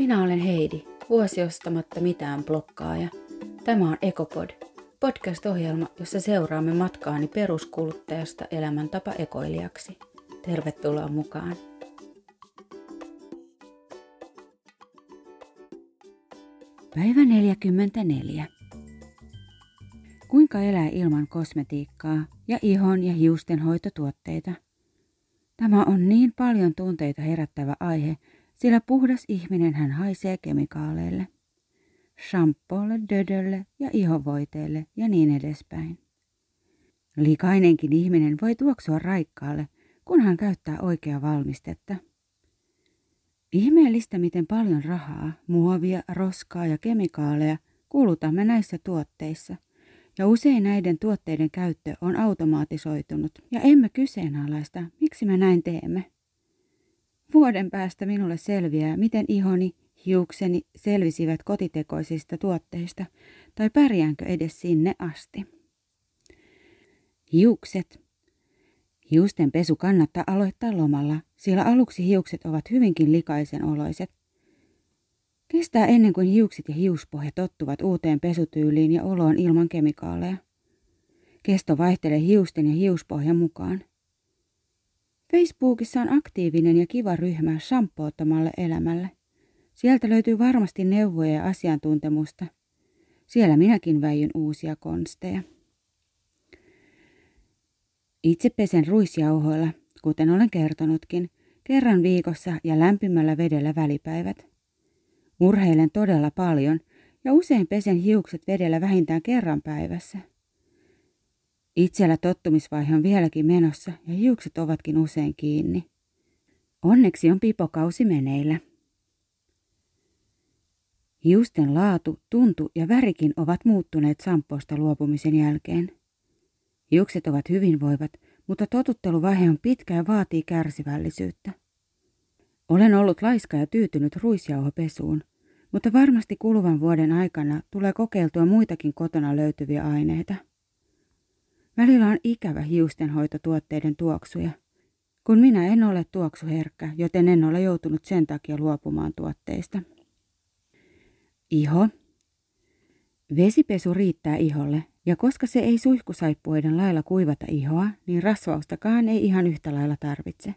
Minä olen Heidi, vuosi ostamatta mitään blokkaaja. Tämä on Ekopod, podcast-ohjelma, jossa seuraamme matkaani peruskuluttajasta elämäntapa ekoilijaksi. Tervetuloa mukaan. Päivä 44. Kuinka elää ilman kosmetiikkaa ja ihon ja hiusten hoitotuotteita? Tämä on niin paljon tunteita herättävä aihe, sillä puhdas ihminen hän haisee kemikaaleille. Shampoolle, dödölle ja ihovoiteelle ja niin edespäin. Likainenkin ihminen voi tuoksua raikkaalle, kun hän käyttää oikeaa valmistetta. Ihmeellistä, miten paljon rahaa, muovia, roskaa ja kemikaaleja kulutamme näissä tuotteissa – ja usein näiden tuotteiden käyttö on automaatisoitunut ja emme kyseenalaista, miksi me näin teemme. Vuoden päästä minulle selviää, miten ihoni, hiukseni selvisivät kotitekoisista tuotteista tai pärjäänkö edes sinne asti. Hiukset. Hiusten pesu kannattaa aloittaa lomalla, sillä aluksi hiukset ovat hyvinkin likaisen oloiset. Kestää ennen kuin hiukset ja hiuspohja tottuvat uuteen pesutyyliin ja oloon ilman kemikaaleja. Kesto vaihtelee hiusten ja hiuspohjan mukaan. Facebookissa on aktiivinen ja kiva ryhmä shampoottomalle elämälle. Sieltä löytyy varmasti neuvoja ja asiantuntemusta. Siellä minäkin väijyn uusia konsteja. Itse pesen ruisjauhoilla, kuten olen kertonutkin, kerran viikossa ja lämpimällä vedellä välipäivät. Urheilen todella paljon ja usein pesen hiukset vedellä vähintään kerran päivässä. Itsellä tottumisvaihe on vieläkin menossa ja hiukset ovatkin usein kiinni. Onneksi on pipokausi meneillä. Hiusten laatu, tuntu ja värikin ovat muuttuneet sampoosta luopumisen jälkeen. Hiukset ovat hyvinvoivat, mutta totutteluvaihe on pitkä ja vaatii kärsivällisyyttä. Olen ollut laiska ja tyytynyt ruisjauhopesuun, mutta varmasti kuluvan vuoden aikana tulee kokeiltua muitakin kotona löytyviä aineita. Välillä on ikävä hiustenhoitotuotteiden tuoksuja, kun minä en ole tuoksuherkkä, joten en ole joutunut sen takia luopumaan tuotteista. Iho. Vesipesu riittää iholle, ja koska se ei suihkusaippuiden lailla kuivata ihoa, niin rasvaustakaan ei ihan yhtä lailla tarvitse.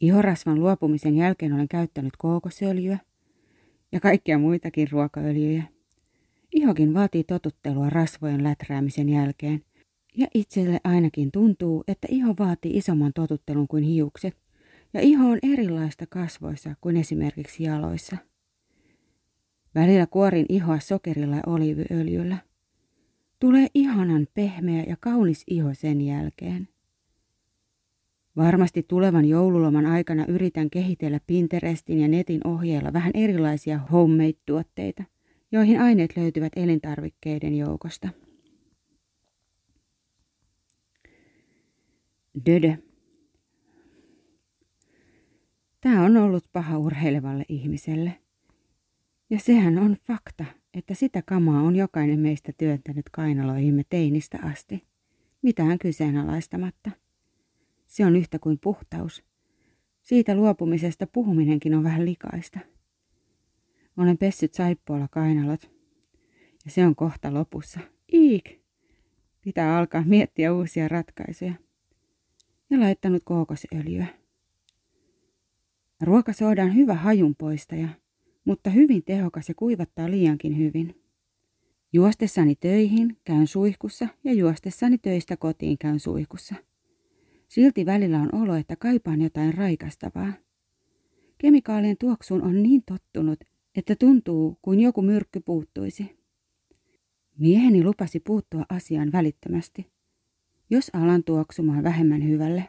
Ihorasvan luopumisen jälkeen olen käyttänyt kookosöljyä, ja kaikkia muitakin ruokaöljyjä. Ihokin vaatii totuttelua rasvojen läträämisen jälkeen, ja itselle ainakin tuntuu, että iho vaatii isomman totuttelun kuin hiukset, ja iho on erilaista kasvoissa kuin esimerkiksi jaloissa. Välillä kuorin ihoa sokerilla ja oliiviöljyllä. Tulee ihanan pehmeä ja kaunis iho sen jälkeen. Varmasti tulevan joululoman aikana yritän kehitellä Pinterestin ja netin ohjeilla vähän erilaisia homemade-tuotteita, joihin aineet löytyvät elintarvikkeiden joukosta. Dödö. Tämä on ollut paha urheilevalle ihmiselle. Ja sehän on fakta, että sitä kamaa on jokainen meistä työntänyt kainaloihimme teinistä asti, mitään kyseenalaistamatta. Se on yhtä kuin puhtaus. Siitä luopumisesta puhuminenkin on vähän likaista. Olen pessyt saippualla kainalot. Ja se on kohta lopussa. Iik! Pitää alkaa miettiä uusia ratkaisuja. Ja laittanut kookosöljyä. Ruokasooda on hyvä hajunpoistaja, mutta hyvin tehokas ja kuivattaa liiankin hyvin. Juostessani töihin käyn suihkussa ja juostessani töistä kotiin käyn suihkussa – Silti välillä on olo, että kaipaan jotain raikastavaa. Kemikaalien tuoksuun on niin tottunut, että tuntuu kuin joku myrkky puuttuisi. Mieheni lupasi puuttua asiaan välittömästi, jos alan tuoksumaan vähemmän hyvälle.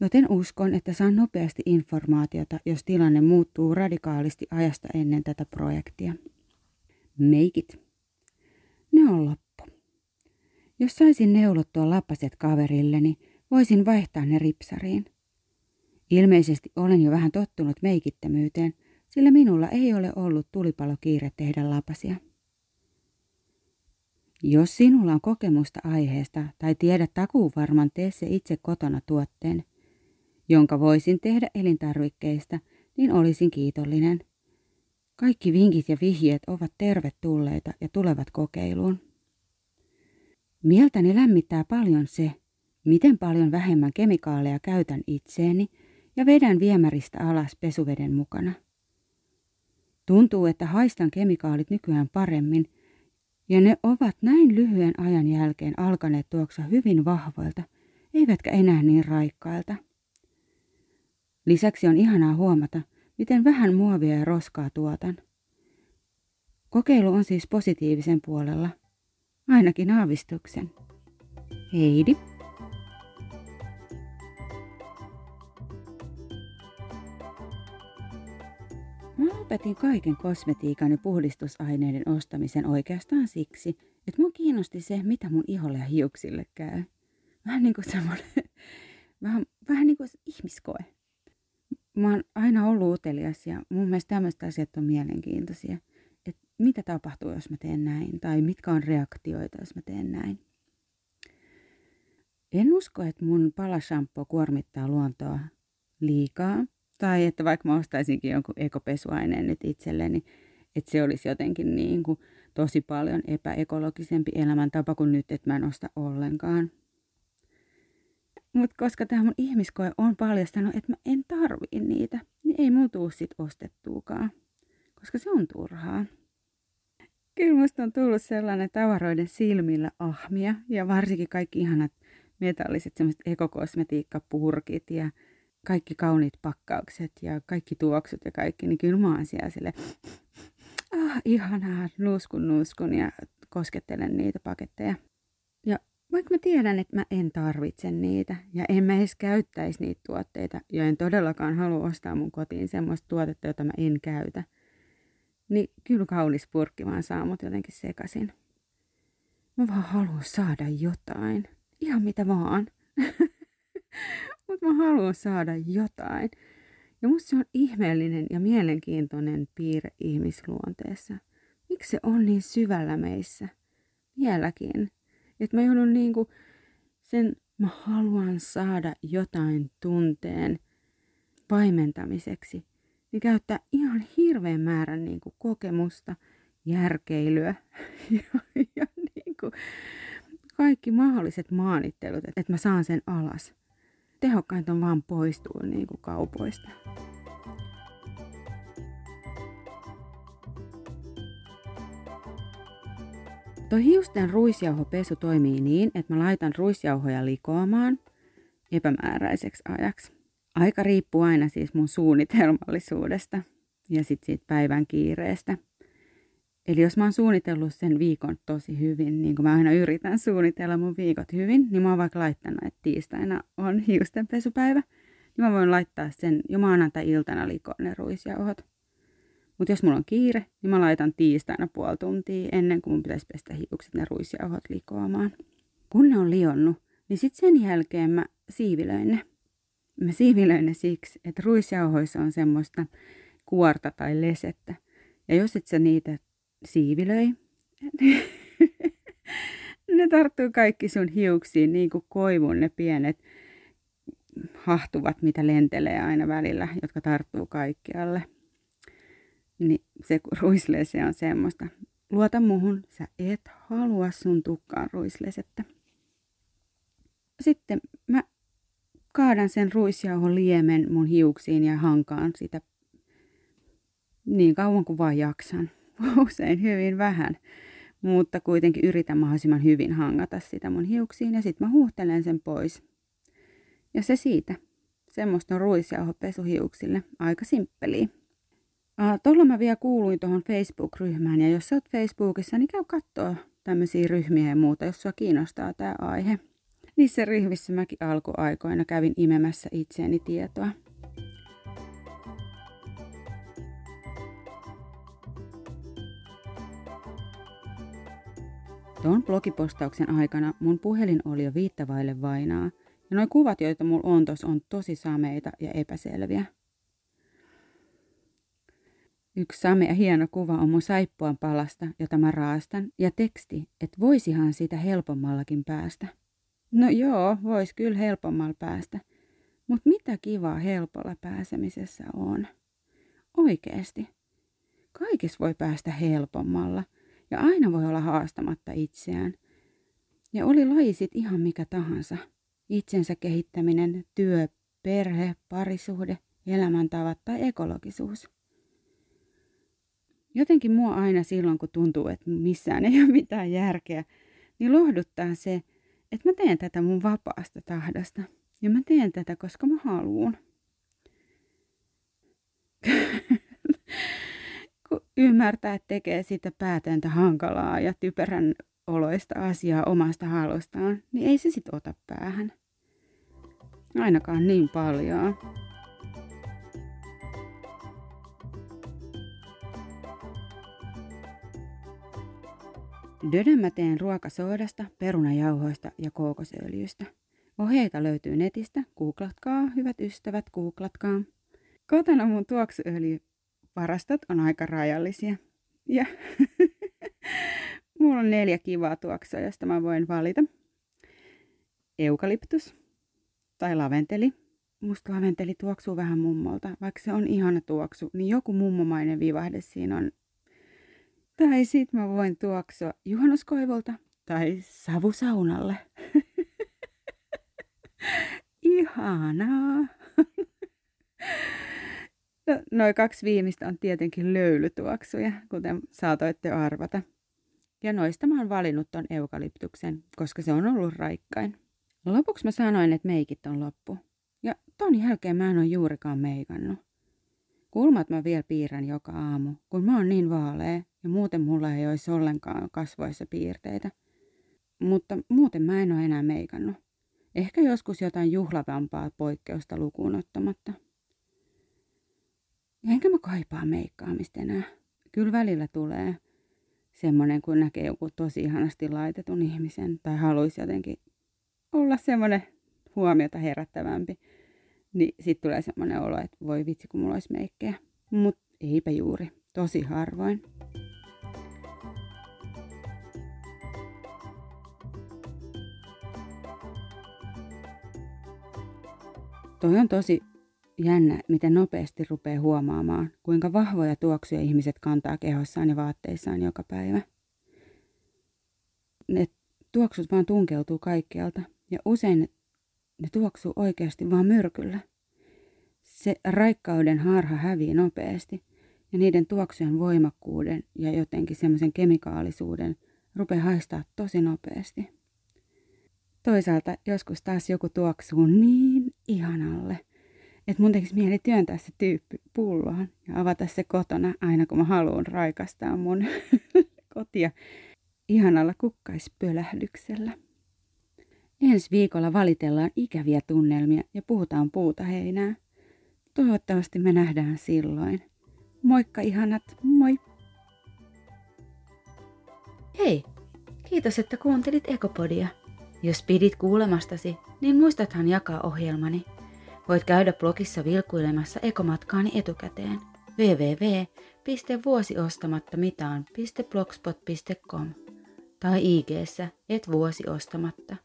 Joten uskon, että saan nopeasti informaatiota, jos tilanne muuttuu radikaalisti ajasta ennen tätä projektia. Meikit. Ne on loppu. Jos saisin neulottua lappaset kaverilleni, Voisin vaihtaa ne ripsariin. Ilmeisesti olen jo vähän tottunut meikittömyyteen, sillä minulla ei ole ollut tulipalokiire tehdä lapasia. Jos sinulla on kokemusta aiheesta tai tiedät takuu varman tee se itse kotona tuotteen, jonka voisin tehdä elintarvikkeista, niin olisin kiitollinen. Kaikki vinkit ja vihjeet ovat tervetulleita ja tulevat kokeiluun. Mieltäni lämmittää paljon se, miten paljon vähemmän kemikaaleja käytän itseeni ja vedän viemäristä alas pesuveden mukana. Tuntuu, että haistan kemikaalit nykyään paremmin, ja ne ovat näin lyhyen ajan jälkeen alkaneet tuoksa hyvin vahvoilta, eivätkä enää niin raikkailta. Lisäksi on ihanaa huomata, miten vähän muovia ja roskaa tuotan. Kokeilu on siis positiivisen puolella, ainakin aavistuksen. Heidi. Lopetin kaiken kosmetiikan ja puhdistusaineiden ostamisen oikeastaan siksi, että mun kiinnosti se, mitä mun iholle ja hiuksille käy. Vähän niin kuin semmoinen, vähän, vähän niin kuin ihmiskoe. Mä oon aina ollut utelias ja mun mielestä tämmöiset asiat on mielenkiintoisia. Että mitä tapahtuu, jos mä teen näin, tai mitkä on reaktioita, jos mä teen näin. En usko, että mun palashampoo kuormittaa luontoa liikaa, tai että vaikka mä ostaisinkin jonkun ekopesuaineen nyt itselleni, että se olisi jotenkin niin kuin tosi paljon epäekologisempi elämäntapa kuin nyt, että mä en osta ollenkaan. Mutta koska tämä mun ihmiskoe on paljastanut, että mä en tarvii niitä, niin ei mun tuu sit ostettuukaan. Koska se on turhaa. Kyllä musta on tullut sellainen tavaroiden silmillä ahmia ja varsinkin kaikki ihanat metalliset semmoiset ekokosmetiikkapurkit ja kaikki kauniit pakkaukset ja kaikki tuoksut ja kaikki, niin kyllä mä oon siellä sille, ah, ihanaa, nuuskun nuuskun ja koskettelen niitä paketteja. Ja vaikka mä tiedän, että mä en tarvitse niitä ja en mä edes käyttäisi niitä tuotteita ja en todellakaan halua ostaa mun kotiin semmoista tuotetta, jota mä en käytä, niin kyllä kaunis purkki vaan saa mut jotenkin sekasin. Mä vaan haluan saada jotain. Ihan mitä vaan. mutta mä haluan saada jotain. Ja musta se on ihmeellinen ja mielenkiintoinen piirre ihmisluonteessa. Miksi se on niin syvällä meissä? Vieläkin. Että mä joudun niinku sen, mä haluan saada jotain tunteen paimentamiseksi, niin käyttää ihan hirveän määrän niinku kokemusta, järkeilyä ja, ja niinku kaikki mahdolliset maanittelut, että mä saan sen alas tehokkainta on vaan poistua niin kuin kaupoista. Tuo hiusten ruisjauhopesu toimii niin, että mä laitan ruisjauhoja likoamaan epämääräiseksi ajaksi. Aika riippuu aina siis mun suunnitelmallisuudesta ja sitten siitä päivän kiireestä. Eli jos mä oon suunnitellut sen viikon tosi hyvin, niin kuin mä aina yritän suunnitella mun viikot hyvin, niin mä oon vaikka laittanut, että tiistaina on hiustenpesupäivä, niin mä voin laittaa sen jo maanantai-iltana likoon ne ruisjauhot. Mutta jos mulla on kiire, niin mä laitan tiistaina puoli tuntia ennen kuin mun pitäisi pestä hiukset ne ruisjauhot likoamaan. Kun ne on lionnut, niin sitten sen jälkeen mä siivilöin ne. Mä siivilöin ne siksi, että ruisjauhoissa on semmoista kuorta tai lesettä. Ja jos et sä niitä siivilöi. ne tarttuu kaikki sun hiuksiin, niin kuin koivun ne pienet hahtuvat, mitä lentelee aina välillä, jotka tarttuu kaikkialle. Niin se ruislese on semmoista. Luota muhun, sä et halua sun tukkaan ruislesettä. Sitten mä kaadan sen ruisjauhon liemen mun hiuksiin ja hankaan sitä niin kauan kuin vaan jaksan. usein hyvin vähän, mutta kuitenkin yritän mahdollisimman hyvin hangata sitä mun hiuksiin ja sitten mä huuhtelen sen pois. Ja se siitä. Semmoista on ruisjauho pesuhiuksille. Aika simppeliä. Tuolla mä vielä kuuluin tuohon Facebook-ryhmään ja jos sä oot Facebookissa, niin käy katsoa tämmöisiä ryhmiä ja muuta, jos sua kiinnostaa tämä aihe. Niissä ryhmissä mäkin alkuaikoina kävin imemässä itseäni tietoa. Tuon blogipostauksen aikana mun puhelin oli jo viittavaille vainaa, ja nuo kuvat, joita mulla on tos, on tosi sameita ja epäselviä. Yksi same ja hieno kuva on mun saippuan palasta, jota mä raastan, ja teksti, että voisihan sitä helpommallakin päästä. No joo, vois kyllä helpommalla päästä. Mutta mitä kivaa helpolla pääsemisessä on? Oikeesti. Kaikessa voi päästä helpommalla ja aina voi olla haastamatta itseään. Ja oli lajisit ihan mikä tahansa. Itsensä kehittäminen, työ, perhe, parisuhde, elämäntavat tai ekologisuus. Jotenkin mua aina silloin, kun tuntuu, että missään ei ole mitään järkeä, niin lohduttaa se, että mä teen tätä mun vapaasta tahdosta. Ja mä teen tätä, koska mä haluun. kun ymmärtää, että tekee sitä päätäntä hankalaa ja typerän oloista asiaa omasta halustaan, niin ei se sit ota päähän. Ainakaan niin paljon. Dödön mä teen ruokasoodasta, perunajauhoista ja kookosöljystä. Ohjeita löytyy netistä, googlatkaa, hyvät ystävät, googlatkaa. Kotona mun tuoksuöljyvarastot on aika rajallisia. Ja mulla on neljä kivaa tuoksua, josta mä voin valita. Eukalyptus tai laventeli. Musta laventeli tuoksuu vähän mummolta. Vaikka se on ihana tuoksu, niin joku mummomainen vivahde siinä on tai sit mä voin tuoksua juhannuskoivolta tai savusaunalle. Ihanaa. no, noin kaksi viimeistä on tietenkin löylytuoksuja, kuten saatoitte arvata. Ja noista mä oon valinnut ton eukalyptuksen, koska se on ollut raikkain. Lopuksi mä sanoin, että meikit on loppu. Ja ton jälkeen mä en ole juurikaan meikannut. Kulmat mä vielä piirrän joka aamu, kun mä oon niin vaalea ja muuten mulla ei olisi ollenkaan kasvoissa piirteitä. Mutta muuten mä en ole enää meikannut. Ehkä joskus jotain juhlavampaa poikkeusta lukuun ottamatta. Enkä mä kaipaa meikkaamista enää. Kyllä välillä tulee semmoinen, kun näkee joku tosi ihanasti laitetun ihmisen tai haluaisi jotenkin olla semmoinen huomiota herättävämpi. Niin sitten tulee semmoinen olo, että voi vitsi, kun mulla olisi meikkejä. Mutta eipä juuri. Tosi harvoin. Toi on tosi jännä, miten nopeasti rupeaa huomaamaan, kuinka vahvoja tuoksuja ihmiset kantaa kehossaan ja vaatteissaan joka päivä. Ne tuoksut vaan tunkeutuu kaikkialta ja usein ne tuoksuu oikeasti vaan myrkyllä. Se raikkauden harha hävii nopeasti ja niiden tuoksujen voimakkuuden ja jotenkin semmoisen kemikaalisuuden rupeaa haistaa tosi nopeasti. Toisaalta joskus taas joku tuoksuu niin ihanalle, että mun tekisi mieli työntää se tyyppi pulloon ja avata se kotona aina kun mä haluan raikastaa mun kotia ihanalla kukkaispölähdyksellä. Ensi viikolla valitellaan ikäviä tunnelmia ja puhutaan puuta heinää. Toivottavasti me nähdään silloin. Moikka ihanat, moi! Hei, kiitos että kuuntelit Ekopodia. Jos pidit kuulemastasi, niin muistathan jakaa ohjelmani. Voit käydä blogissa vilkuilemassa ekomatkaani etukäteen www.vuosiostamattamitaan.blogspot.com tai ig et vuosiostamatta.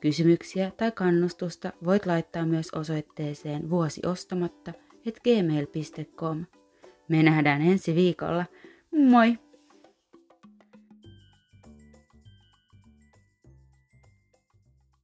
Kysymyksiä tai kannustusta voit laittaa myös osoitteeseen vuosiostamatta et gmail.com. Me nähdään ensi viikolla. Moi!